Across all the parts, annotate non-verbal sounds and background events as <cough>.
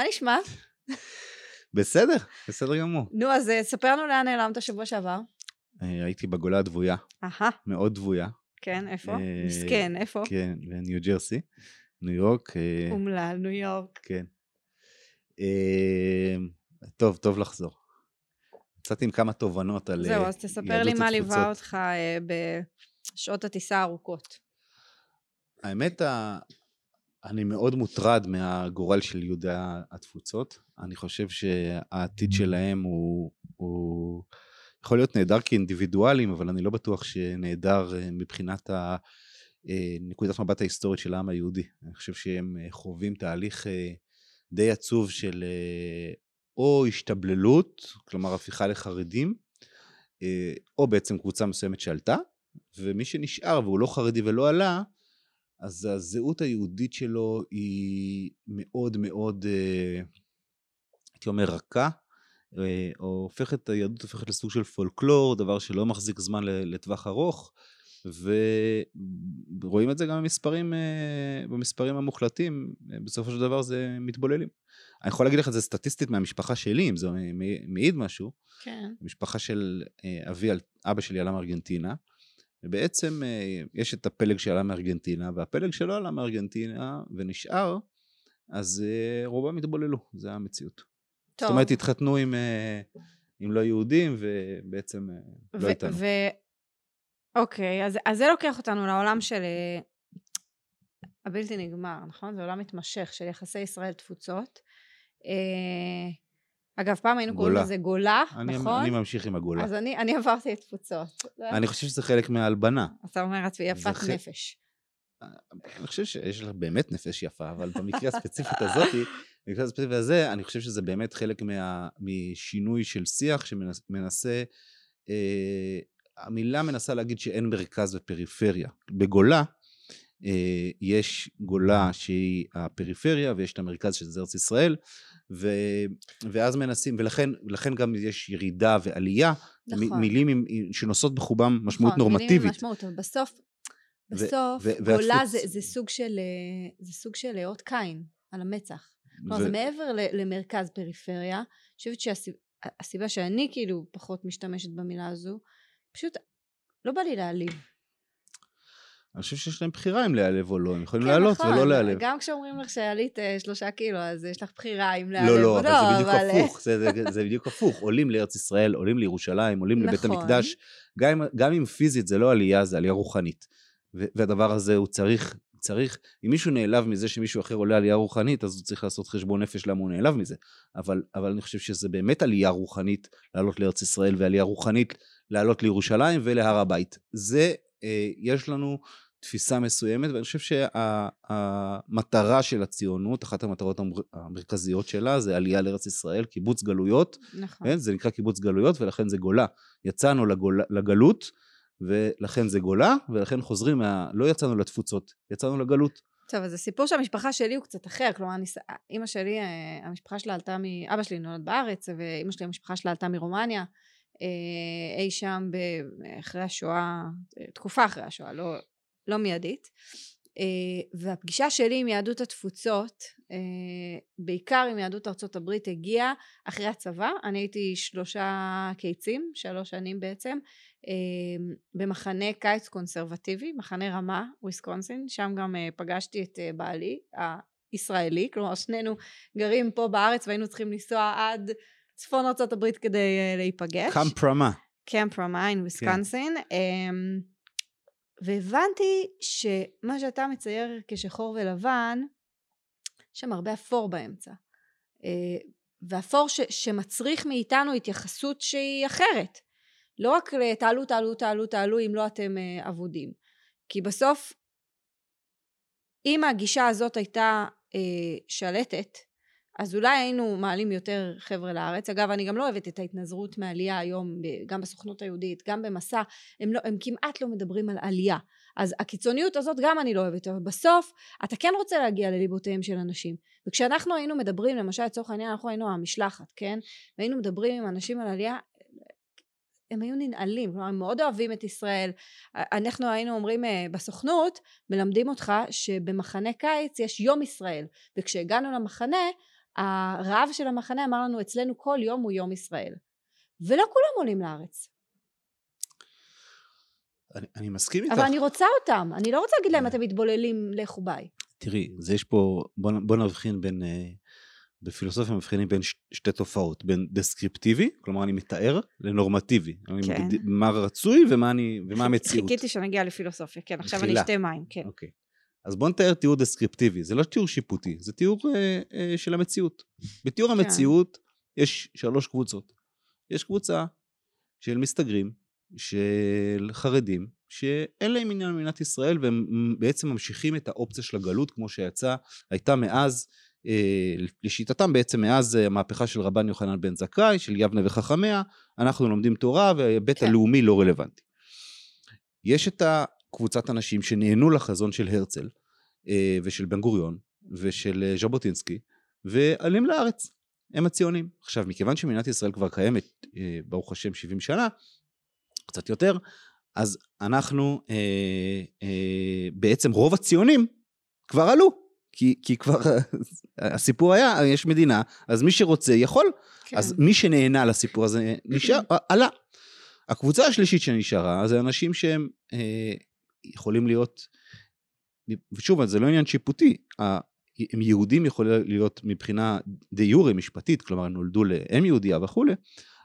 מה נשמע? בסדר, בסדר גמור. נו, אז אה, ספר לנו לאן נעלמת שבוע שעבר. אה, הייתי בגולה הדבויה, אהה, מאוד דבויה. כן, איפה? אה, מסכן, איפה? כן, בניו ג'רסי, ניו יורק, אה, אומלל, ניו יורק. כן. אה, טוב, טוב לחזור. יצאתי עם כמה תובנות על זהו, אה, אז תספר יהדות לי מה ליווה התפוצות. אותך אה, בשעות הטיסה הארוכות. האמת, אני מאוד מוטרד מהגורל של יהודי התפוצות. אני חושב שהעתיד שלהם הוא, הוא יכול להיות נהדר כאינדיבידואלים, אבל אני לא בטוח שנהדר אה, מבחינת ה- אה, נקודת מבט ההיסטורית של העם היהודי. אני חושב שהם אה, חווים תהליך די עצוב של או השתבללות, כלומר הפיכה לחרדים, או בעצם קבוצה מסוימת שעלתה, ומי שנשאר והוא לא חרדי ולא עלה, אז הזהות היהודית שלו היא מאוד מאוד, אה, הייתי אומר, רכה, אה, או הופכת, היהדות הופכת לסוג של פולקלור, דבר שלא מחזיק זמן לטווח ארוך, ורואים את זה גם במספרים, אה, במספרים המוחלטים, אה, בסופו של דבר זה מתבוללים. אני יכול להגיד לך את זה סטטיסטית מהמשפחה שלי, אם זה מעיד משהו, כן. המשפחה של אה, אבי, אבא שלי עלה מארגנטינה, ובעצם אה, יש את הפלג שעלה מארגנטינה, והפלג שלא עלה מארגנטינה ונשאר, אז אה, רובם התבוללו, זה המציאות. טוב. זאת אומרת, התחתנו עם, אה, עם לא יהודים, ובעצם לא איתנו. ו- אוקיי, אז, אז זה לוקח אותנו לעולם של הבלתי נגמר, נכון? זה עולם מתמשך של יחסי ישראל-תפוצות. אה, אגב, פעם היינו קוראים גולה. לזה גולה, אני, נכון? אני ממשיך עם הגולה. אז אני, אני עברתי את תפוצות. אני חושב שזה חלק מההלבנה. אתה אומר לעצמי, יפת ח- נפש. אני חושב שיש לך באמת נפש יפה, אבל במקרה הספציפית הזאתי, במקרה הספציפי הזה, אני חושב שזה באמת חלק מה, משינוי של שיח שמנסה, אה, המילה מנסה להגיד שאין מרכז ופריפריה. בגולה, אה, יש גולה שהיא הפריפריה ויש את המרכז שזה ארץ ישראל, ו, ואז מנסים, ולכן גם יש ירידה ועלייה, נכון. מילים עם, שנושאות בחובם משמעות נכון, מילים עם נורמטיבית. משמעות, אבל בסוף, בסוף, גולה והתפוצ- זה, זה סוג של, אה, זה סוג של אות קין על המצח. כלומר, ו- זה מעבר ל- למרכז פריפריה. אני חושבת שהסיבה שאני כאילו פחות משתמשת במילה הזו, פשוט לא בא לי להעליב. אני חושב שיש להם בחירה אם להיעלב או לא, הם יכולים כן, לעלות נכון, ולא להיעלב. גם כשאומרים לך שעלית אה, שלושה קילו, אז יש לך בחירה אם לא, או לא, לא, אבל זה בדיוק אבל, אה, הפוך, זה, זה, זה בדיוק הפוך. <laughs> עולים לארץ ישראל, עולים לירושלים, עולים לבית נכון. המקדש. גם, גם אם פיזית זה לא עלייה, זה עלייה רוחנית. והדבר הזה הוא צריך, צריך, אם מישהו נעלב מזה שמישהו אחר עולה עלייה רוחנית, אז הוא צריך לעשות חשבון נפש למה הוא נעלב מזה. אבל, אבל אני חושב שזה באמת עלייה רוחנית לעלות לארץ ישראל, ועלייה רוחנית לעלות לירושלים ולהר הבית. זה, יש לנו תפיסה מסוימת, ואני חושב שהמטרה של הציונות, אחת המטרות המר- המרכזיות שלה, זה עלייה לארץ ישראל, קיבוץ גלויות, נכון. כן? זה נקרא קיבוץ גלויות, ולכן זה גולה. יצאנו לגול, לגלות, ולכן זה גולה, ולכן חוזרים מה... לא יצאנו לתפוצות, יצאנו לגלות. טוב, אז הסיפור של המשפחה שלי הוא קצת אחר, כלומר, אני, אימא שלי, אה, המשפחה שלה עלתה מ... אבא שלי נולד בארץ, ואימא שלי, המשפחה שלה עלתה מרומניה, אה, אי שם. אחרי השואה, אה, תקופה אחרי השואה, לא, לא מיידית. אה, והפגישה שלי עם יהדות התפוצות, אה, בעיקר עם יהדות ארצות הברית, הגיעה אחרי הצבא. אני הייתי שלושה קיצים, שלוש שנים בעצם, אה, במחנה קיץ קונסרבטיבי, מחנה רמה, וויסקונסין, שם גם אה, פגשתי את אה, בעלי, הישראלי, כלומר שנינו גרים פה בארץ והיינו צריכים לנסוע עד צפון הברית כדי אה, להיפגש. קמפרמה. קמפ רמיין, וויסקונסין. אמ, והבנתי שמה שאתה מצייר כשחור ולבן, יש שם הרבה אפור באמצע. אה, ואפור ש, שמצריך מאיתנו התייחסות שהיא אחרת. לא רק תעלו, תעלו, תעלו, תעלו, אם לא אתם אה, אבודים. כי בסוף, אם הגישה הזאת הייתה אה, שלטת, אז אולי היינו מעלים יותר חבר'ה לארץ. אגב, אני גם לא אוהבת את ההתנזרות מעלייה היום, גם בסוכנות היהודית, גם במסע, הם, לא, הם כמעט לא מדברים על עלייה. אז הקיצוניות הזאת גם אני לא אוהבת, אבל בסוף אתה כן רוצה להגיע לליבותיהם של אנשים. וכשאנחנו היינו מדברים, למשל לצורך העניין, אנחנו היינו המשלחת, כן? והיינו מדברים עם אנשים על עלייה, הם היו ננעלים, כלומר הם מאוד אוהבים את ישראל. אנחנו היינו אומרים אה, בסוכנות, מלמדים אותך שבמחנה קיץ יש יום ישראל, וכשהגענו למחנה, הרב של המחנה אמר לנו אצלנו כל יום הוא יום ישראל. ולא כולם עולים לארץ. אני, אני מסכים איתך. אבל אני רוצה אותם. אני לא רוצה להגיד להם אתם מתבוללים לכו ביי. תראי זה יש פה בוא, בוא נבחין בין uh, בפילוסופיה מבחינים בין ש, שתי תופעות בין דסקריפטיבי כלומר אני מתאר לנורמטיבי. כן. אני, מה רצוי ומה, אני, ומה המציאות. חיכיתי שנגיע לפילוסופיה כן עכשיו אני אשתה מים כן. אוקיי. אז בוא נתאר תיאור דסקריפטיבי, זה לא תיאור שיפוטי, זה תיאור אה, אה, של המציאות. בתיאור כן. המציאות יש שלוש קבוצות. יש קבוצה של מסתגרים, של חרדים, שאין להם עניין במדינת ישראל והם בעצם ממשיכים את האופציה של הגלות כמו שיצאה, הייתה מאז, אה, לשיטתם בעצם מאז המהפכה של רבן יוחנן בן זכאי, של יבנה וחכמיה, אנחנו לומדים תורה וההיבט כן. הלאומי לא רלוונטי. יש את קבוצת אנשים שנהנו לחזון של הרצל אה, ושל בן גוריון ושל אה, ז'בוטינסקי ועלים לארץ, הם הציונים. עכשיו מכיוון שמדינת ישראל כבר קיימת אה, ברוך השם 70 שנה, קצת יותר, אז אנחנו בעצם רוב הציונים כבר עלו, כי, כי כבר <laughs> הסיפור היה, יש מדינה, אז מי שרוצה יכול, כן. אז מי שנהנה לסיפור הזה נשאר, <clears throat> עלה. הקבוצה השלישית שנשארה זה אנשים שהם יכולים להיות, ושוב זה לא עניין שיפוטי, הם יהודים יכולים להיות מבחינה דה יורי משפטית, כלומר נולדו לאם יהודייה וכולי,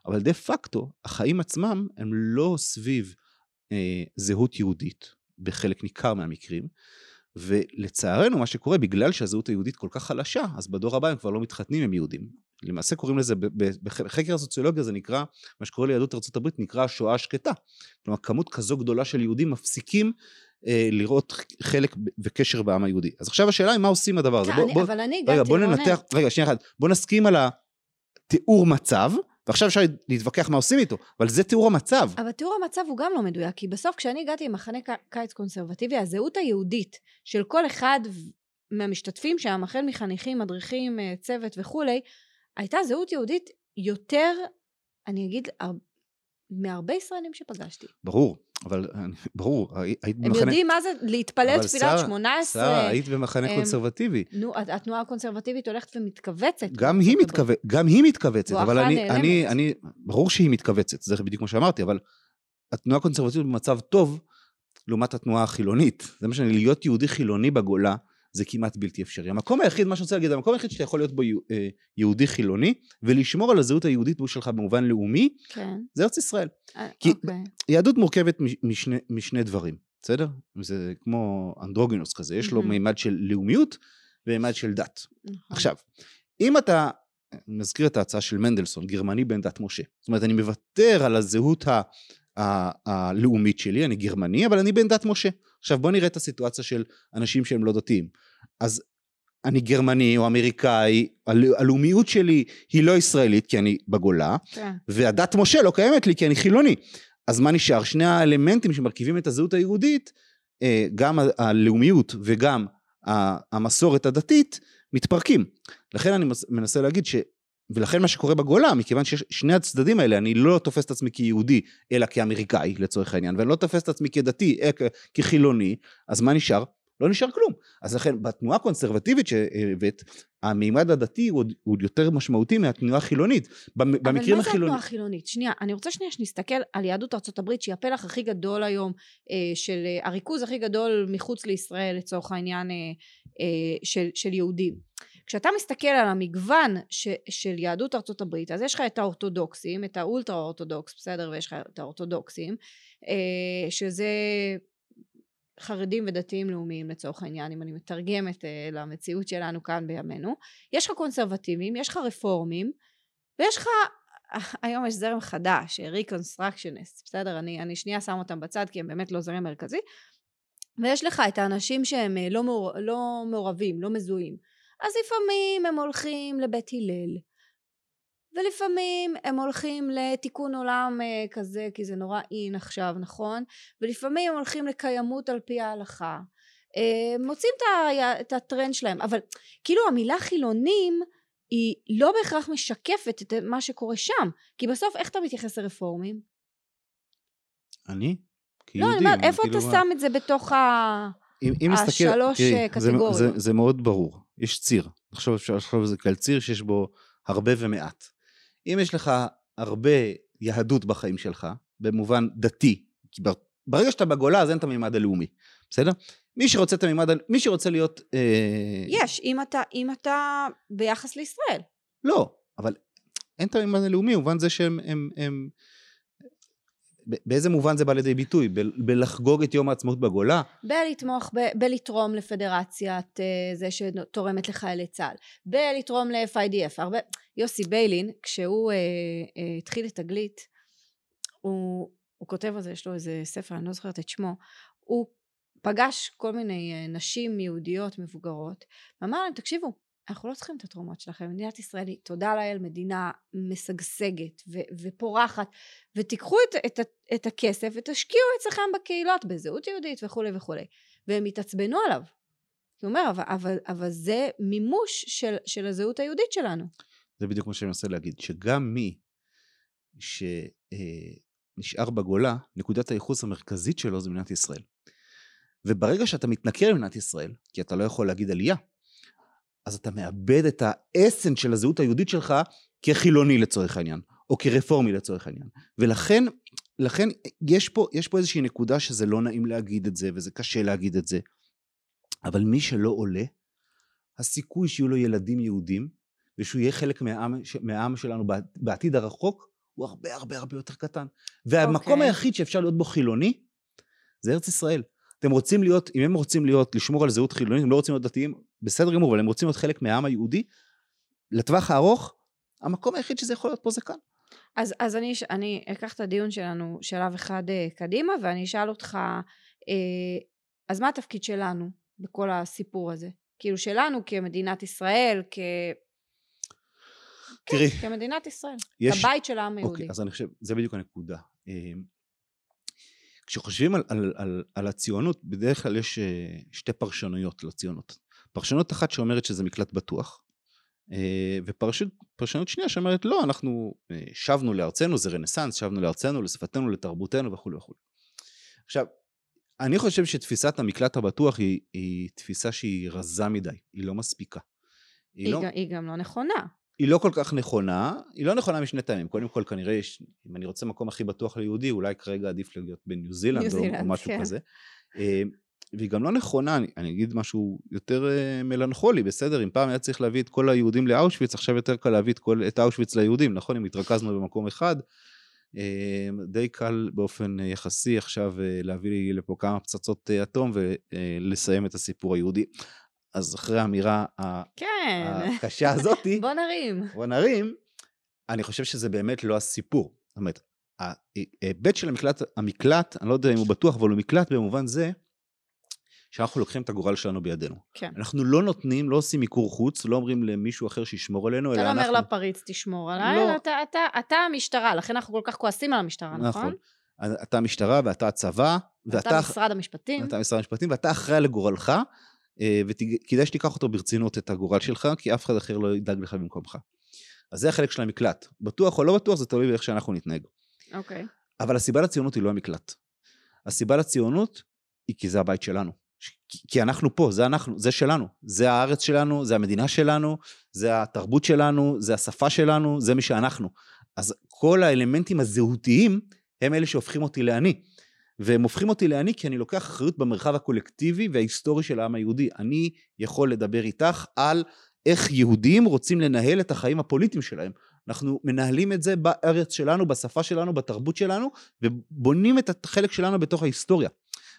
אבל דה פקטו החיים עצמם הם לא סביב אה, זהות יהודית בחלק ניכר מהמקרים, ולצערנו מה שקורה בגלל שהזהות היהודית כל כך חלשה, אז בדור הבא הם כבר לא מתחתנים עם יהודים. למעשה קוראים לזה, בחקר הסוציולוגיה זה נקרא, מה שקורה ליהדות ארה"ב נקרא השואה השקטה. כלומר, כמות כזו גדולה של יהודים מפסיקים אה, לראות חלק וקשר בעם היהודי. אז עכשיו השאלה היא מה עושים הדבר הזה. בוא, בוא, אבל אני הגעתי, רגע, בוא ננתח, רגע, שנייה אחת, בוא נסכים על התיאור מצב, ועכשיו אפשר להתווכח מה עושים איתו, אבל זה תיאור המצב. אבל תיאור המצב הוא גם לא מדויק, כי בסוף כשאני הגעתי למחנה קיץ קונסרבטיבי, הזהות היהודית של כל אחד מהמשתתפים שם, החל מחניכים, מדריכים, אה, צוות וכולי, הייתה זהות יהודית יותר, אני אגיד, מהרבה ישראלים שפגשתי. ברור, אבל ברור, היית במחנה... הם יודעים מה זה להתפלל תפילת שמונה עשרה. שרה, היית במחנה הם... קונסרבטיבי. נו, התנועה הקונסרבטיבית הולכת ומתכווצת. גם היא, מתכו... גם היא מתכווצת, אבל אני, אני, אני, ברור שהיא מתכווצת, זה בדיוק כמו שאמרתי, אבל התנועה הקונסרבטיבית במצב טוב לעומת התנועה החילונית. זה מה שאני, להיות יהודי חילוני בגולה, זה כמעט בלתי אפשרי. המקום היחיד, מה שאני רוצה להגיד, המקום היחיד שאתה יכול להיות בו אה, יהודי חילוני, ולשמור על הזהות היהודית שלך במובן לאומי, כן. זה ארץ ישראל. אה, כי אוקיי. יהדות מורכבת משני, משני דברים, בסדר? זה כמו אנדרוגינוס כזה, יש לו מימד של לאומיות ומימד של דת. נכון. עכשיו, אם אתה מזכיר את ההצעה של מנדלסון, גרמני בן דת משה. זאת אומרת, אני מוותר על הזהות ה... הלאומית שלי, אני גרמני, אבל אני בן דת משה. עכשיו בוא נראה את הסיטואציה של אנשים שהם לא דתיים. אז אני גרמני או אמריקאי, הלאומיות שלי היא לא ישראלית כי אני בגולה, כן. והדת משה לא קיימת לי כי אני חילוני. אז מה נשאר? שני האלמנטים שמרכיבים את הזהות היהודית, אה, גם הלאומיות וגם המסורת הדתית, מתפרקים. לכן אני מנסה להגיד ש... ולכן מה שקורה בגולה, מכיוון שיש שני הצדדים האלה, אני לא תופס את עצמי כיהודי, אלא כאמריקאי לצורך העניין, ואני לא תופס את עצמי כדתי, אה, כחילוני, אז מה נשאר? לא נשאר כלום. אז לכן בתנועה הקונסרבטיבית שהבאת, המימד הדתי הוא עוד יותר משמעותי מהתנועה החילונית. במקרים החילוניים... אבל מה זה התנועה החילונית? שנייה, אני רוצה שנייה שנסתכל על יהדות ארה"ב שהיא הפלח הכי גדול היום אה, של אה, הריכוז הכי גדול מחוץ לישראל לצורך העניין של, של יהודים. כשאתה מסתכל על המגוון ש, של יהדות ארצות הברית אז יש לך את האורתודוקסים את האולטרה אורתודוקס בסדר ויש לך את האורתודוקסים אה, שזה חרדים ודתיים לאומיים לצורך העניין אם אני מתרגמת אה, למציאות שלנו כאן בימינו. יש לך קונסרבטיבים יש לך רפורמים ויש לך היום יש זרם חדש ריקונסטרקשניסט בסדר? אני, אני שנייה שם אותם בצד כי הם באמת לא זרם מרכזי. ויש לך את האנשים שהם אה, לא, מעור, לא מעורבים לא מזוהים. אז לפעמים הם הולכים לבית הלל ולפעמים הם הולכים לתיקון עולם אה, כזה כי זה נורא אין עכשיו נכון ולפעמים הם הולכים לקיימות על פי ההלכה אה, מוצאים את הטרנד שלהם אבל כאילו המילה חילונים היא לא בהכרח משקפת את מה שקורה שם כי בסוף איך אתה מתייחס לרפורמים? אני? לא, אני אומרת, איפה כאילו אתה שם את זה בתוך ה... אם, אם השלוש תראי, קטגוריות? זה, זה, זה מאוד ברור. יש ציר, לחשוב, אפשר לחשוב על זה כעל ציר שיש בו הרבה ומעט. אם יש לך הרבה יהדות בחיים שלך, במובן דתי, כי ברגע שאתה בגולה אז אין את המימד הלאומי, בסדר? מי שרוצה את המימד, מי שרוצה להיות... אה... יש, אם אתה, אם אתה ביחס לישראל. לא, אבל אין את המימד הלאומי, במובן זה שהם... הם, הם, באיזה מובן זה בא לידי ביטוי? ב- בלחגוג את יום העצמאות בגולה? בלתמוך, ב- בלתרום לפדרציית uh, זה שתורמת לחיילי צה"ל, בלתרום ל-FIDF, הרבה... יוסי ביילין, כשהוא uh, uh, התחיל את תגלית, הוא, הוא כותב על זה, יש לו איזה ספר, אני לא זוכרת את שמו, הוא פגש כל מיני uh, נשים יהודיות מבוגרות, ואמר להם, תקשיבו, אנחנו לא צריכים את התרומות שלכם. מדינת ישראל היא, תודה לאל, מדינה משגשגת ו- ופורחת, ותיקחו את, את, את הכסף ותשקיעו אצלכם בקהילות, בזהות יהודית וכולי וכולי. והם התעצבנו עליו. הוא אומר, אבל, אבל, אבל זה מימוש של, של הזהות היהודית שלנו. זה בדיוק מה שאני מנסה להגיד, שגם מי שנשאר בגולה, נקודת הייחוס המרכזית שלו זה מדינת ישראל. וברגע שאתה מתנכר למדינת ישראל, כי אתה לא יכול להגיד עלייה, אז אתה מאבד את האסנס של הזהות היהודית שלך כחילוני לצורך העניין, או כרפורמי לצורך העניין. ולכן, לכן יש פה, יש פה איזושהי נקודה שזה לא נעים להגיד את זה, וזה קשה להגיד את זה. אבל מי שלא עולה, הסיכוי שיהיו לו ילדים יהודים, ושהוא יהיה חלק מהעם, מהעם שלנו בעתיד הרחוק, הוא הרבה הרבה הרבה יותר קטן. והמקום okay. אוקיי. היחיד שאפשר להיות בו חילוני, זה ארץ ישראל. אתם רוצים להיות, אם הם רוצים להיות, לשמור על זהות חילונית, הם לא רוצים להיות דתיים, בסדר גמור, אבל הם רוצים להיות חלק מהעם היהודי, לטווח הארוך, המקום היחיד שזה יכול להיות פה זה כאן. אז, אז אני, אני אקח את הדיון שלנו שלב אחד uh, קדימה, ואני אשאל אותך, uh, אז מה התפקיד שלנו בכל הסיפור הזה? כאילו שלנו כמדינת ישראל, כ... כן, תראי, כן, כמדינת ישראל, יש... הבית של העם היהודי. אוקיי, אז אני חושב, זה בדיוק הנקודה. אה, כשחושבים על, על, על, על הציונות, בדרך כלל יש שתי פרשנויות לציונות. פרשנות אחת שאומרת שזה מקלט בטוח, אה, ופרשנות שנייה שאומרת לא, אנחנו אה, שבנו לארצנו, זה רנסאנס, שבנו לארצנו, לשפתנו, לתרבותנו וכולי וכולי. עכשיו, אני חושב שתפיסת המקלט הבטוח היא, היא תפיסה שהיא רזה מדי, היא לא מספיקה. היא, היא, לא, היא גם לא נכונה. היא לא כל כך נכונה, היא לא נכונה משני טעמים. קודם כל, כנראה, יש, אם אני רוצה מקום הכי בטוח ליהודי, אולי כרגע עדיף להיות בניו זילנד או, או משהו כן. כזה. אה, והיא גם לא נכונה, אני, אני אגיד משהו יותר uh, מלנכולי, בסדר? אם פעם היה צריך להביא את כל היהודים לאושוויץ, עכשיו יותר קל להביא את, כל, את אושוויץ ליהודים, נכון? אם התרכזנו במקום אחד, uh, די קל באופן uh, יחסי עכשיו להביא לי לפה כמה פצצות אטום ולסיים את הסיפור היהודי. אז אחרי האמירה כן. הקשה הזאתי, <laughs> בוא נרים. בוא נרים, אני חושב שזה באמת לא הסיפור. זאת אומרת, ההיבט של המקלט, המקלט, אני לא יודע אם הוא בטוח, אבל הוא מקלט במובן זה, שאנחנו לוקחים את הגורל שלנו בידינו. כן. אנחנו לא נותנים, לא עושים מיקור חוץ, לא אומרים למישהו אחר שישמור עלינו, אלא אנחנו... אתה לא אומר לפריץ תשמור עליי, לא. אתה, אתה, אתה המשטרה, לכן אנחנו כל כך כועסים על המשטרה, נכון? נכון. אתה המשטרה ואתה הצבא, ואתה... אתה משרד המשפטים. אתה משרד המשפטים, ואתה אחראי לגורלך, אה, וכדאי שתיקח אותו ברצינות, את הגורל שלך, כי אף אחד אחר לא ידאג לך במקומך. אז זה החלק של המקלט. בטוח או לא בטוח, זה תלוי באיך שאנחנו נתנהג. אוקיי. Okay. אבל הסיבה לציונות היא לא המקלט. הסיבה לציונות היא כי זה הבית שלנו. כי אנחנו פה, זה אנחנו, זה שלנו, זה הארץ שלנו, זה המדינה שלנו, זה התרבות שלנו, זה השפה שלנו, זה מי שאנחנו. אז כל האלמנטים הזהותיים הם אלה שהופכים אותי לעני. והם הופכים אותי לעני כי אני לוקח אחריות במרחב הקולקטיבי וההיסטורי של העם היהודי. אני יכול לדבר איתך על איך יהודים רוצים לנהל את החיים הפוליטיים שלהם. אנחנו מנהלים את זה בארץ שלנו, בשפה שלנו, בתרבות שלנו, ובונים את החלק שלנו בתוך ההיסטוריה.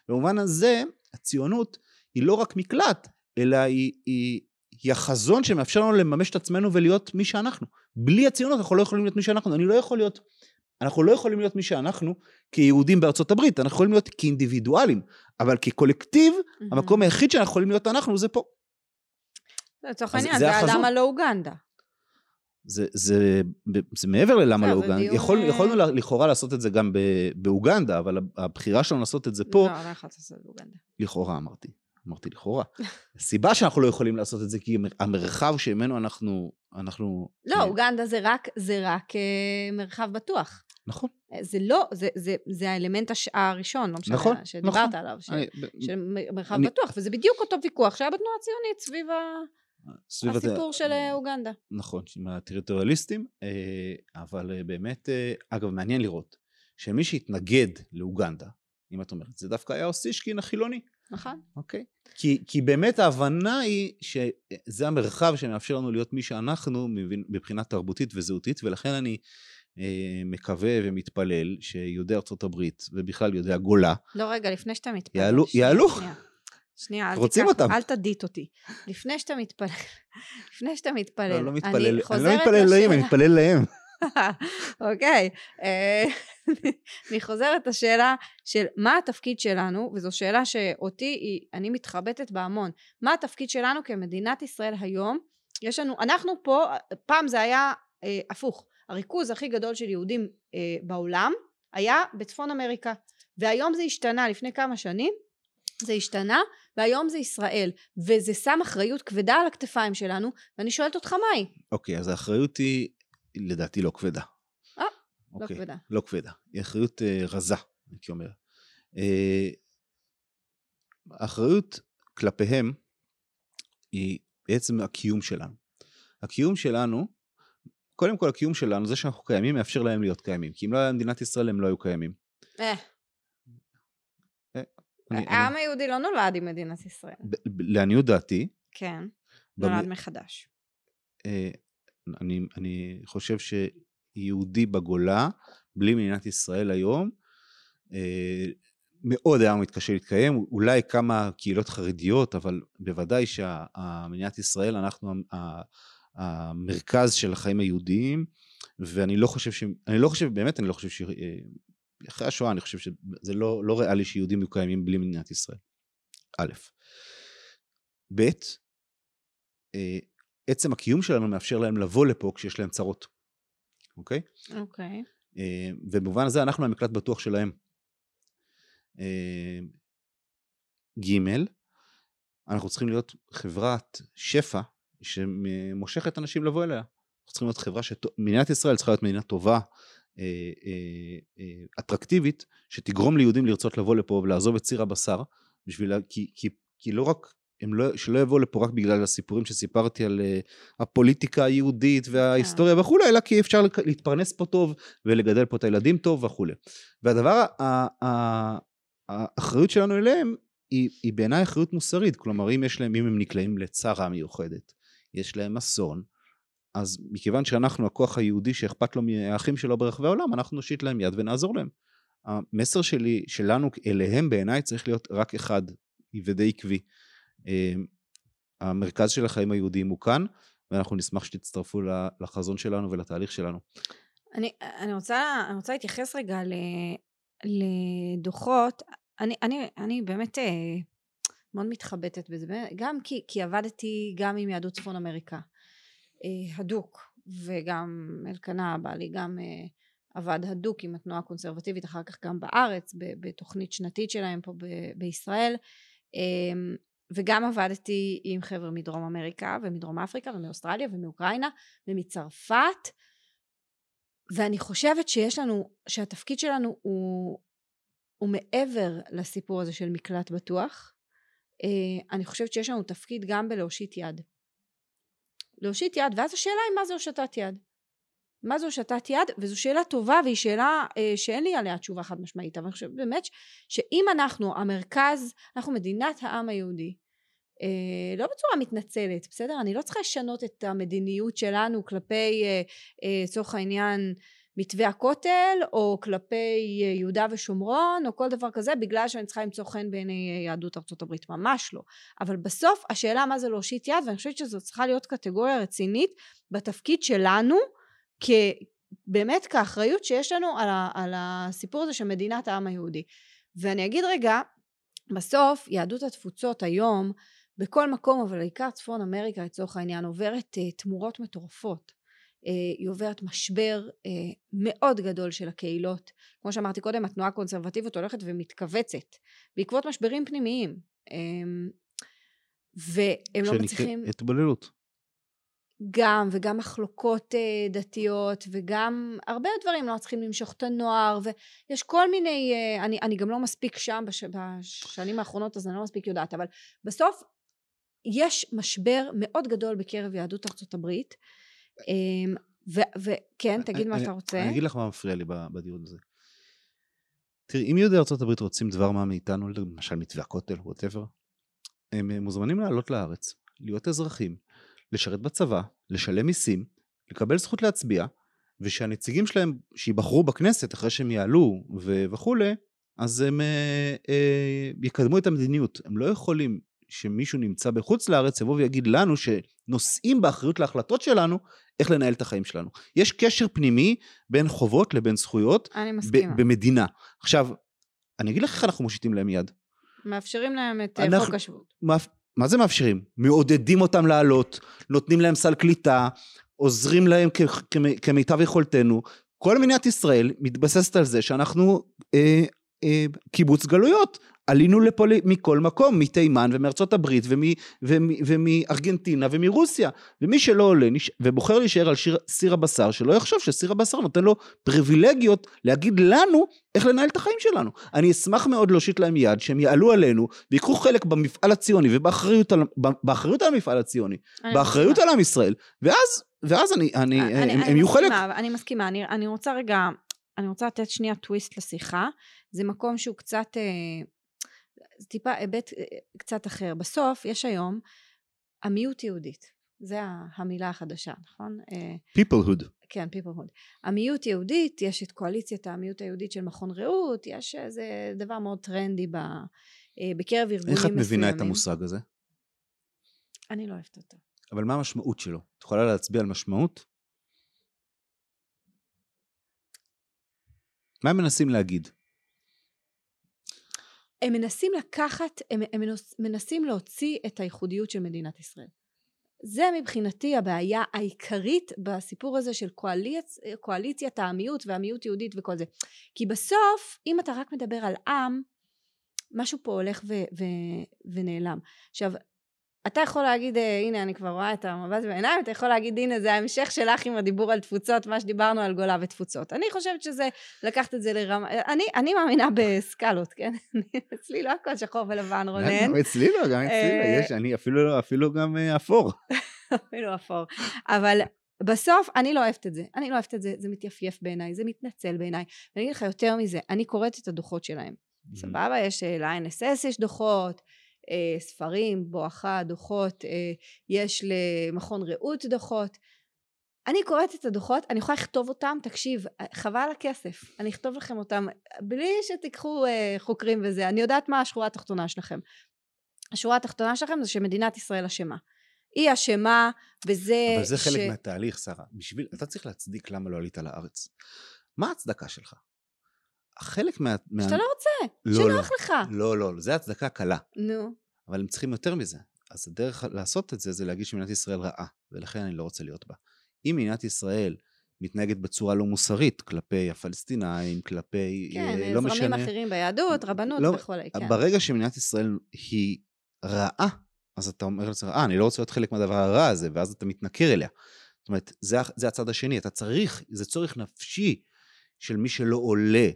במובן הזה, הציונות היא לא רק מקלט, אלא היא, היא, היא החזון שמאפשר לנו לממש את עצמנו ולהיות מי שאנחנו. בלי הציונות אנחנו לא יכולים להיות מי שאנחנו. אני לא יכול להיות, אנחנו לא יכולים להיות מי שאנחנו כיהודים בארצות הברית, אנחנו יכולים להיות כאינדיבידואלים, אבל כקולקטיב, mm-hmm. המקום היחיד שאנחנו יכולים להיות אנחנו זה פה. לצורך העניין, זה האדם הלא אוגנדה. זה, זה, זה מעבר ללמה לא אוגנדה. יכול, יכולנו לכאורה לעשות את זה גם באוגנדה, אבל הבחירה שלנו לעשות את זה פה... לא, לא יכולת לעשות באוגנדה. לכאורה אמרתי. אמרתי לכאורה. הסיבה שאנחנו לא יכולים לעשות את זה, כי המרחב שממנו אנחנו... אנחנו לא, אוגנדה זה רק, זה רק אה, מרחב בטוח. נכון. אה, זה לא, זה, זה, זה האלמנט הש... הראשון, לא משנה, נכון, שדיברת נכון. עליו, ש, אני, של מרחב אני, בטוח, וזה בדיוק אותו ויכוח שהיה בתנועה הציונית סביב ה... סביב... הסיפור של אה, אוגנדה. נכון, עם הטריטוריאליסטים, אה, אבל אה, באמת, אגב, מעניין לראות שמי שהתנגד לאוגנדה, אם את אומרת, זה דווקא היה אוסישקין החילוני. נכון. אוקיי. כי, כי באמת ההבנה היא שזה המרחב שמאפשר לנו להיות מי שאנחנו מבחינה תרבותית וזהותית, ולכן אני מקווה ומתפלל שיהודי ארצות הברית, ובכלל יהודי הגולה, לא, רגע, לפני שאתה מתפלל. יעלו, יעלו. שנייה, שנייה אל רוצים תיקח, אותם. אל תדית אותי. לפני שאתה מתפלל, <laughs> לפני שאתה מתפלל, לא, לא מתפלל, אני אני חוזרת לא מתפלל אלוהים, אני לשאלה- מתפלל להם. <laughs> אוקיי. אה, <laughs> אני חוזרת לשאלה של מה התפקיד שלנו, וזו שאלה שאותי, היא- אני מתחבטת בה המון. מה התפקיד שלנו כמדינת ישראל היום? יש לנו, אנחנו פה, פעם זה היה אה, הפוך. הריכוז הכי גדול של יהודים אה, בעולם היה בצפון אמריקה. והיום זה השתנה, לפני כמה שנים זה השתנה, והיום זה ישראל. וזה שם אחריות כבדה על הכתפיים שלנו, ואני שואלת אותך מה היא? אוקיי, אז האחריות היא, לדעתי, לא כבדה. אה, לא אוקיי, כבדה. לא כבדה. היא אחריות אה, רזה, הייתי אומר. אה, האחריות כלפיהם היא בעצם הקיום שלנו. הקיום שלנו, קודם כל הקיום שלנו, זה שאנחנו קיימים, מאפשר להם להיות קיימים. כי אם לא היה מדינת ישראל, הם לא היו קיימים. אה, אני- אני- העם היהודי לא נולד עם מדינת ישראל. לעניות דעתי, כן, במ- נולד מחדש. אה, אני, אני חושב שיהודי בגולה, בלי מדינת ישראל היום, אה, מאוד היה מתקשה להתקיים, אולי כמה קהילות חרדיות, אבל בוודאי שמדינת ישראל, אנחנו המרכז של החיים היהודיים, ואני לא חושב ש... אני לא חושב, באמת אני לא חושב. אה, אחרי השואה אני חושב שזה לא, לא ריאלי שיהודים יהיו קיימים בלי מדינת ישראל. א', ב', אה, עצם הקיום שלנו מאפשר להם לבוא לפה כשיש להם צרות, אוקיי? אוקיי. אה, ובמובן הזה אנחנו המקלט בטוח שלהם. אה, ג', אנחנו צריכים להיות חברת שפע שמושכת אנשים לבוא אליה. אנחנו צריכים להיות חברה ש... מדינת ישראל צריכה להיות מדינה טובה, אטרקטיבית, שתגרום ליהודים לרצות לבוא לפה ולעזוב את ציר הבשר, בשביל... כי, כי, כי לא רק... הם לא, שלא יבואו לפה רק בגלל הסיפורים שסיפרתי על uh, הפוליטיקה היהודית וההיסטוריה וכולי, אלא כי אפשר להתפרנס פה טוב ולגדל פה את הילדים טוב וכולי. והדבר, האחריות שלנו אליהם היא, היא בעיניי אחריות מוסרית, כלומר אם יש להם, אם הם נקלעים לצרה מיוחדת, יש להם אסון, אז מכיוון שאנחנו הכוח היהודי שאכפת לו מהאחים שלו ברחבי העולם, אנחנו נושיט להם יד ונעזור להם. המסר שלי, שלנו אליהם בעיניי צריך להיות רק אחד, ודי עקבי. אה, המרכז של החיים היהודיים הוא כאן, ואנחנו נשמח שתצטרפו לחזון שלנו ולתהליך שלנו. אני, אני, רוצה, אני רוצה להתייחס רגע ל, לדוחות. אני, אני, אני באמת אה, מאוד מתחבטת בזה, גם כי, כי עבדתי גם עם יהדות צפון אמריקה, הדוק, וגם אלקנה בעלי גם אה, עבד הדוק עם התנועה הקונסרבטיבית, אחר כך גם בארץ, בתוכנית שנתית שלהם פה בישראל. אה, וגם עבדתי עם חבר'ה מדרום אמריקה ומדרום אפריקה ומאוסטרליה ומאוקראינה ומצרפת ואני חושבת שיש לנו, שהתפקיד שלנו הוא, הוא מעבר לסיפור הזה של מקלט בטוח. אה, אני חושבת שיש לנו תפקיד גם בלהושיט יד. להושיט יד, ואז השאלה היא מה זה הושטת יד. מה זה הושטת יד? וזו שאלה טובה והיא שאלה אה, שאין לי עליה תשובה חד משמעית, אבל אני חושבת באמת ש- שאם אנחנו המרכז, אנחנו מדינת העם היהודי, אה, לא בצורה מתנצלת, בסדר? אני לא צריכה לשנות את המדיניות שלנו כלפי, אה, אה, לצורך העניין, מתווה הכותל, או כלפי אה, יהודה ושומרון, או כל דבר כזה, בגלל שאני צריכה למצוא חן בעיני אה, יהדות ארצות הברית, ממש לא. אבל בסוף השאלה מה זה להושיט יד, ואני חושבת שזו צריכה להיות קטגוריה רצינית בתפקיד שלנו, כ... באמת כאחריות שיש לנו על, ה, על הסיפור הזה של מדינת העם היהודי. ואני אגיד רגע, בסוף יהדות התפוצות היום בכל מקום אבל בעיקר צפון אמריקה לצורך העניין עוברת uh, תמורות מטורפות היא עוברת משבר uh, מאוד גדול של הקהילות כמו שאמרתי קודם התנועה הקונסרבטיבית הולכת ומתכווצת בעקבות משברים פנימיים um, והם לא מצליחים התבוללות. גם וגם מחלוקות uh, דתיות וגם הרבה דברים לא צריכים למשוך את הנוער ויש כל מיני אני, אני גם לא מספיק שם בש, בשנים האחרונות אז אני לא מספיק יודעת אבל בסוף יש משבר מאוד גדול בקרב יהדות ארצות הברית. אמ, וכן, תגיד מה אתה רוצה. אני אגיד לך מה מפריע לי בדיון הזה. תראי, אם יהודי הברית רוצים דבר מה מאיתנו, למשל מתווה הכותל, ווטאבר, הם מוזמנים לעלות לארץ, להיות אזרחים, לשרת בצבא, לשלם מיסים, לקבל זכות להצביע, ושהנציגים שלהם שיבחרו בכנסת אחרי שהם יעלו וכולי, אז הם אה, אה, יקדמו את המדיניות. הם לא יכולים שמישהו נמצא בחוץ לארץ יבוא ויגיד לנו שנושאים באחריות להחלטות שלנו איך לנהל את החיים שלנו. יש קשר פנימי בין חובות לבין זכויות במדינה. עכשיו, אני אגיד לך איך אנחנו מושיטים להם יד. מאפשרים להם את אה, אנחנו, חוק השבות. מאפ... מה זה מאפשרים? מעודדים אותם לעלות, נותנים להם סל קליטה, עוזרים להם כ- כ- כמיטב יכולתנו. כל מדינת ישראל מתבססת על זה שאנחנו אה, אה, קיבוץ גלויות. עלינו לפה מכל מקום, מתימן ומארצות הברית ומ, ומ, ומארגנטינה ומרוסיה. ומי שלא עולה נש... ובוחר להישאר על שיר, סיר הבשר, שלא יחשוב שסיר הבשר נותן לו פריבילגיות להגיד לנו איך לנהל את החיים שלנו. אני אשמח מאוד להושיט להם יד, שהם יעלו עלינו ויקחו חלק במפעל הציוני ובאחריות על, באחריות על המפעל הציוני, באחריות על עם ישראל, ואז, ואז אני, אני, אני, הם, אני הם יהיו חלק... אני מסכימה, אני, אני רוצה רגע, אני רוצה לתת שנייה טוויסט לשיחה. זה מקום שהוא קצת, אה, זה טיפה היבט אה, קצת אחר. בסוף יש היום עמיות יהודית. זה המילה החדשה, נכון? אה, peoplehood. כן, peoplehood. עמיות יהודית, יש את קואליציית העמיות היהודית של מכון רעות, יש איזה דבר מאוד טרנדי ב, בקרב ארגונים מסוימים. איך את מבינה את המושג הזה? אני לא אוהבת אותו. אבל מה המשמעות שלו? את יכולה להצביע על משמעות? מה הם מנסים להגיד? הם מנסים לקחת, הם, הם מנסים להוציא את הייחודיות של מדינת ישראל. זה מבחינתי הבעיה העיקרית בסיפור הזה של קואליצ, קואליציית העמיות והעמיות יהודית וכל זה. כי בסוף, אם אתה רק מדבר על עם, משהו פה הולך ו, ו, ונעלם. עכשיו, אתה יכול להגיד, אה, הנה אני כבר רואה את המבט בעיניים, אתה יכול להגיד, הנה זה ההמשך שלך עם הדיבור על תפוצות, מה שדיברנו על גולה ותפוצות. אני חושבת שזה, לקחת את זה לרמה, אני, אני מאמינה בסקלות, כן? <laughs> אצלי לא הכל שחור ולבן, רונן. אצלי לא, גם אצלי לא, אה, יש, אני אפילו, אפילו גם אה, אפור. <laughs> אפילו אפור. אבל בסוף אני לא אוהבת את זה, אני לא אוהבת את זה, זה מתייפייף בעיניי, זה מתנצל בעיניי. ואני אגיד לך יותר מזה, אני קוראת את הדוחות שלהם. סבבה, יש ל-INSS יש דוחות, ספרים, בואכה, דוחות, אה, יש למכון רעות דוחות. אני קוראת את הדוחות, אני יכולה לכתוב אותם, תקשיב, חבל הכסף, אני אכתוב לכם אותם בלי שתיקחו אה, חוקרים וזה, אני יודעת מה השורה התחתונה שלכם. השורה התחתונה שלכם זה שמדינת ישראל אשמה. היא אשמה בזה אבל זה ש... חלק מהתהליך, שרה. בשביל, אתה צריך להצדיק למה לא עלית לארץ. מה ההצדקה שלך? חלק מה... שאתה לא רוצה, לא, שנוח לא. לך. לא, לא, זה הצדקה קלה. נו. אבל הם צריכים יותר מזה. אז הדרך לעשות את זה, זה להגיד שמדינת ישראל רעה, ולכן אני לא רוצה להיות בה. אם מדינת ישראל מתנהגת בצורה לא מוסרית כלפי הפלסטינאים, כלפי... כן, אה, לא זרמים משנה, אחרים ביהדות, רבנות לא, וכולי, כן. ברגע שמדינת ישראל היא רעה, אז אתה אומר לעצמך, אה, אני לא רוצה להיות חלק מהדבר הרע הזה, ואז אתה מתנכר אליה. זאת אומרת, זה, זה הצד השני, אתה צריך, זה צורך נפשי של מי שלא עולה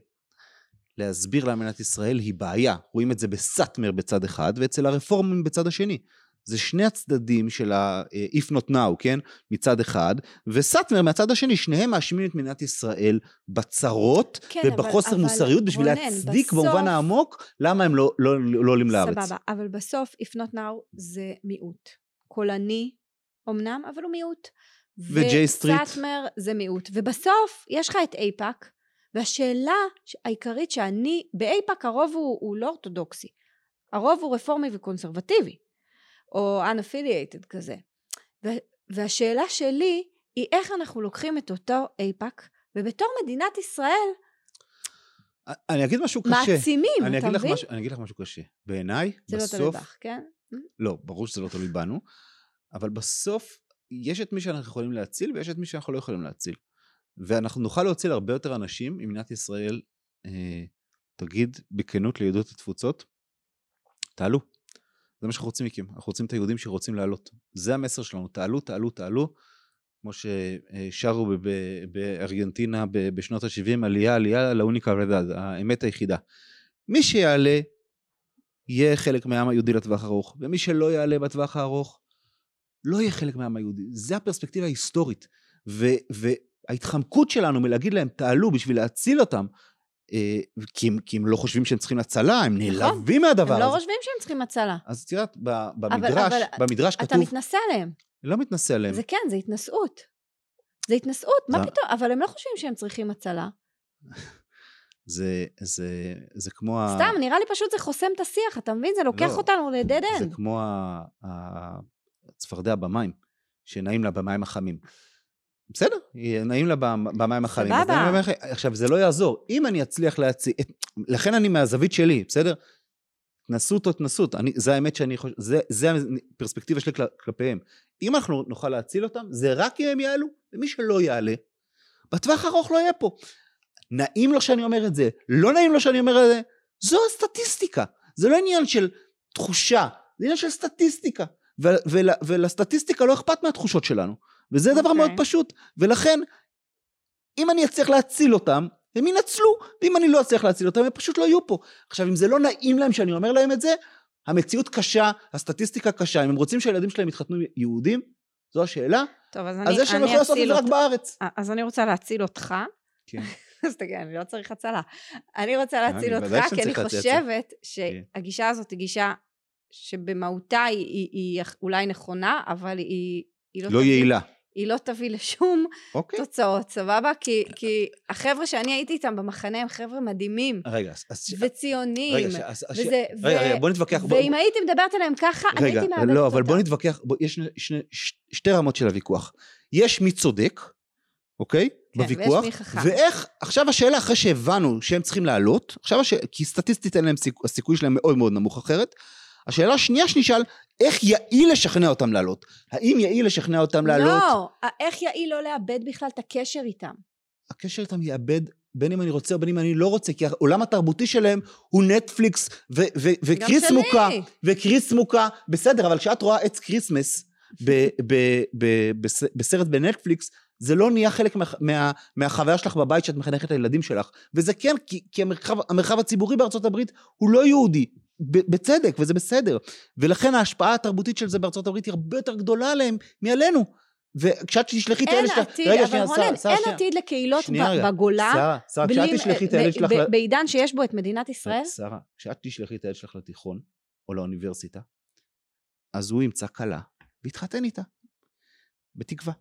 להסביר למדינת ישראל היא בעיה. רואים את זה בסאטמר בצד אחד, ואצל הרפורמים בצד השני. זה שני הצדדים של ה-if not now, כן? מצד אחד, וסאטמר מהצד השני, שניהם מאשימים את מדינת ישראל בצרות כן, ובחוסר אבל, מוסריות בשביל רונן, להצדיק בסוף... במובן העמוק למה הם לא, לא, לא, לא עולים לארץ. סבבה, אבל בסוף If Not Now זה מיעוט. קולני אמנם, אבל הוא מיעוט. וג'יי סטריט. וסאטמר זה מיעוט. ובסוף יש לך את אייפאק, והשאלה העיקרית שאני, באייפאק הרוב הוא, הוא לא אורתודוקסי, הרוב הוא רפורמי וקונסרבטיבי, או unaffiliated כזה. והשאלה שלי היא איך אנחנו לוקחים את אותו איפא"ק, ובתור מדינת ישראל, אני אגיד משהו קשה. מעצימים, אתה מבין? משהו, אני אגיד לך משהו קשה. בעיניי, בסוף... זה לא תלוי בך, כן? לא, ברור שזה לא תלוי בנו, אבל בסוף יש את מי שאנחנו יכולים להציל ויש את מי שאנחנו לא יכולים להציל. ואנחנו נוכל להוציא להרבה יותר אנשים אם מדינת ישראל אה, תגיד בכנות ליהודות התפוצות, תעלו. זה מה שאנחנו רוצים מכם, אנחנו רוצים את היהודים שרוצים לעלות. זה המסר שלנו, תעלו, תעלו, תעלו. כמו ששרו בארגנטינה בשנות ה-70, עלייה, עלייה לאוניקה רדד, האמת היחידה. מי שיעלה, יהיה חלק מהעם היהודי לטווח ארוך, ומי שלא יעלה בטווח הארוך, לא יהיה חלק מהעם היהודי. זה הפרספקטיבה ההיסטורית. ו- וההתחמקות שלנו מלהגיד להם, תעלו בשביל להציל אותם, אה, כי, הם, כי הם לא חושבים שהם צריכים הצלה, הם נכון. נעלבים מהדבר הם לא הזה. חושבים שהם צריכים הצלה. אז את יודעת, במדרש, אבל במדרש אתה כתוב, מתנשא עליהם. לא מתנשא עליהם. זה כן, זה התנשאות. זה התנשאות, מה זה- פתאום? אבל הם לא חושבים שהם צריכים הצלה. <laughs> זה, זה, זה כמו ה... סתם, נראה לי פשוט זה חוסם את השיח, אתה מבין? זה לוקח לא. אותנו לדד זה אנד. כמו ה- ה- הצפרדע במים, שנעים לה במים החמים. בסדר, נעים לה במ- במים החמים. אז סבבה. עכשיו, זה לא יעזור. אם אני אצליח להציג... לכן אני מהזווית שלי, בסדר? התנסות או התנסות. אני- זה האמת שאני חושב... זה, זה הפרספקטיבה שלי כל- כלפיהם. אם אנחנו נוכל להציל אותם, זה רק אם הם יעלו, ומי שלא יעלה, בטווח הארוך לא יהיה פה. נעים לו שאני אומר את זה, לא נעים לו שאני אומר את זה, זו הסטטיסטיקה. זה לא עניין של תחושה, זה עניין של סטטיסטיקה. ו- ול- ולסטטיסטיקה לא אכפת מהתחושות שלנו. וזה דבר אוקיי. מאוד פשוט. ולכן, אם אני אצליח להציל אותם, הם ינצלו, ואם אני לא אצליח להציל אותם, הם פשוט לא יהיו פה. עכשיו, אם זה לא נעים להם שאני אומר להם את זה, המציאות קשה, הסטטיסטיקה קשה. אם הם רוצים שהילדים שלהם יתחתנו יהודים, זו השאלה, טוב, אז אז אני זה שהם יכולים לעשות את זה רק. בארץ. אז אני רוצה להציל אותך. כן. <laughs> אז תגיד, אני לא צריך הצלה. אני רוצה להציל אני ודאי אותך, כי אני להציל חושבת כן. שהגישה הזאת היא גישה שבמהותה היא- היא היא אולי נכונה, אבל היא היא לא תביא- יעילה. היא לא תביא לשום אוקיי. תוצאות, סבבה? כי, כי החבר'ה שאני הייתי איתם במחנה הם חבר'ה מדהימים, רגע, אז-. וציונים, רגע, אז- וזה, רגע, רגע, בוא נתווכח. בוא- ואם הייתי מדברת עליהם ככה, אני רגע, הייתי מאבדת לא, אותם. אבל בוא נתווכח, בוא, יש שני, שני, ש, שתי רמות של הוויכוח. יש מי צודק, אוקיי? כן, ויש בוויכוח. מי חכם. ואיך, עכשיו השאלה, אחרי שהבנו שהם צריכים לעלות, עכשיו השאלה, כי סטטיסטית אין להם סיכוי, הסיכוי שלהם מאוד מאוד נמוך אחרת, השאלה השנייה שנשאל, איך יעיל לשכנע אותם לעלות? האם יעיל לשכנע אותם לעלות? לא, איך יעיל לא לאבד בכלל את הקשר איתם? הקשר איתם יאבד בין אם אני רוצה או בין אם אני לא רוצה, כי העולם התרבותי שלהם הוא נטפליקס ו- ו- וקריסמ... וקה, וקריסמוקה, בסדר, אבל כשאת רואה עץ Christmas ב- <laughs> ב- ב- בס- בסרט בנטפליקס, זה לא נהיה חלק מה, מה, מהחוויה שלך בבית שאת מחנכת את הילדים שלך. וזה כן, כי, כי המרחב, המרחב הציבורי בארצות הברית הוא לא יהודי, בצדק, וזה בסדר. ולכן ההשפעה התרבותית של זה בארצות הברית היא הרבה יותר גדולה עליהם מעלינו. וכשאת תשלחי את אין הילד שלך... עתיד, רגע, אבל שנייה, רונן, אין. עתיד לקהילות. בגולה, שרה, שרה, כשאת תשלחי את הילד שלך... בעידן שיש בו את מדינת ישראל, שרה, כשאת תשלחי את הילד שלך לתיכון, או לאוניברסיטה, אז הוא ימצא כלה, ויתחתן איתה. בתקווה.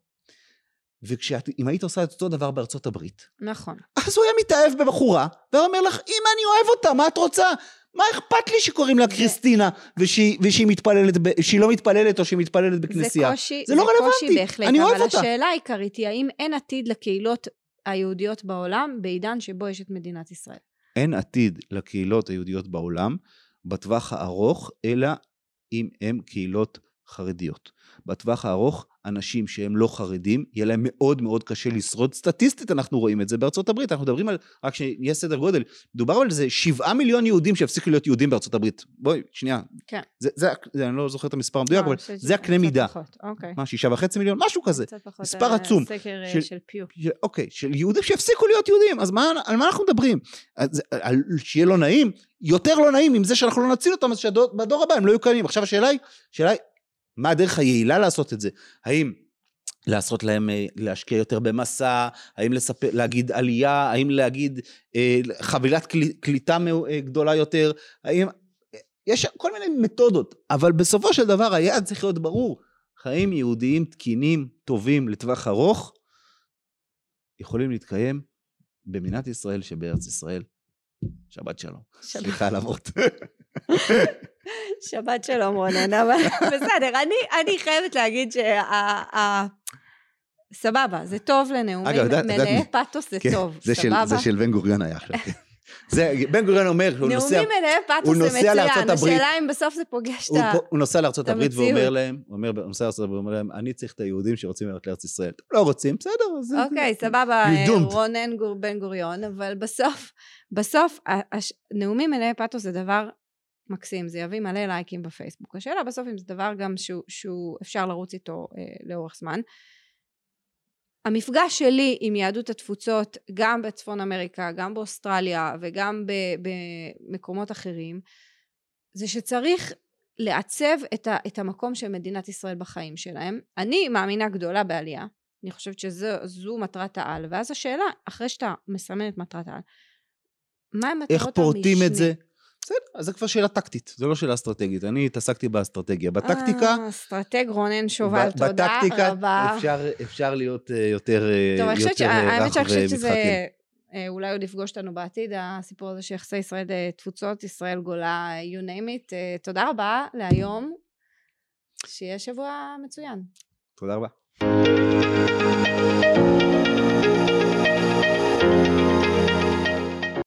ואם היית עושה את אותו דבר בארצות הברית, נכון. אז הוא היה מתאהב בבחורה, והיה אומר לך, אמא, אני אוהב אותה, מה את רוצה? מה אכפת לי שקוראים לה זה- קריסטינה, ושהיא, ושהיא מתפללת, ב- שהיא לא מתפללת או שהיא מתפללת בכנסייה? זה קושי, זה לא קושי רלוונטי, בהחלט, אני אוהב אבל אותה. השאלה העיקרית היא האם אין עתיד לקהילות היהודיות בעולם בעידן שבו יש את מדינת ישראל. אין עתיד לקהילות היהודיות בעולם בטווח הארוך, אלא אם הם קהילות חרדיות. בטווח הארוך, אנשים שהם לא חרדים, יהיה להם מאוד מאוד קשה לשרוד. סטטיסטית אנחנו רואים את זה בארצות הברית, אנחנו מדברים על, רק שיהיה סדר גודל, מדובר על זה שבעה מיליון יהודים שהפסיקו להיות יהודים בארצות הברית. בואי, שנייה. כן. זה, זה, זה אני לא זוכר את המספר המדויק, אה, אבל חושבת זה הקנה מידה. פחות, אוקיי. מה, שישה וחצי מיליון? משהו כזה. מספר אה, עצום. סקר אה, של- של פיו. של- אוקיי, של יהודים שהפסיקו להיות יהודים, אז מה, על מה אנחנו מדברים? אז, על, שיהיה לא נעים? יותר לא נעים עם זה שאנחנו לא נציל אותם, אז שבדור הבא הם לא יהיו קיימים. עכשיו השאלה היא, השאלה היא, מה הדרך היעילה לעשות את זה? האם לעשות להם, אה, להשקיע יותר במסע, האם לספר, להגיד עלייה, האם להגיד אה, חבילת קלי, קליטה אה, גדולה יותר, האם... יש כל מיני מתודות, אבל בסופו של דבר היעד צריך להיות ברור. חיים יהודיים תקינים, טובים, לטווח ארוך, יכולים להתקיים במדינת ישראל שבארץ ישראל. שבת שלום. סליחה על אבות. שבת שלום רונן, אבל <laughs> בסדר, אני, אני חייבת להגיד שה... סבבה, זה טוב לנאומים מלאי פתוס, זה כן, טוב, סבבה? זה של בן גוריון היה עכשיו. זה, בן גוריון אומר, הוא נוסע, נאומים מלאי הוא פתוס זה מצוין. השאלה אם בסוף זה פוגש את הוא, ה... פה- הוא נוסע לארצות הברית ואומר המציאות. להם, הוא אומר, הוא נוסע לארצות הברית ואומר להם, אני צריך את היהודים שרוצים ללכת לארץ ישראל. לא רוצים, בסדר. אוקיי, סבבה, אה. רונן בן גוריון, אבל בסוף, בסוף, נאומים מלאי פתוס זה דבר מקסים, זה יביא מלא לייקים בפייסבוק. השאלה בסוף אם זה דבר גם שהוא, שהוא אפשר לרוץ איתו אה, לאורך זמן. המפגש שלי עם יהדות התפוצות, גם בצפון אמריקה, גם באוסטרליה וגם במקומות אחרים, זה שצריך לעצב את, ה, את המקום של מדינת ישראל בחיים שלהם. אני מאמינה גדולה בעלייה, אני חושבת שזו מטרת העל, ואז השאלה, אחרי שאתה מסמן את מטרת העל, מה המטרות המשנה? איך פורטים את זה? בסדר, אז זו כבר שאלה טקטית, זו לא שאלה אסטרטגית. אני התעסקתי באסטרטגיה. בטקטיקה... אה, אסטרטג רונן שובל, תודה רבה. אפשר, אפשר להיות uh, יותר רך טוב, רך האמת שאני חושבת שזה אולי עוד יפגוש אותנו בעתיד, הסיפור הזה שיחסי ישראל תפוצות, ישראל גולה, you name it. תודה רבה להיום, שיהיה שבוע מצוין. תודה רבה.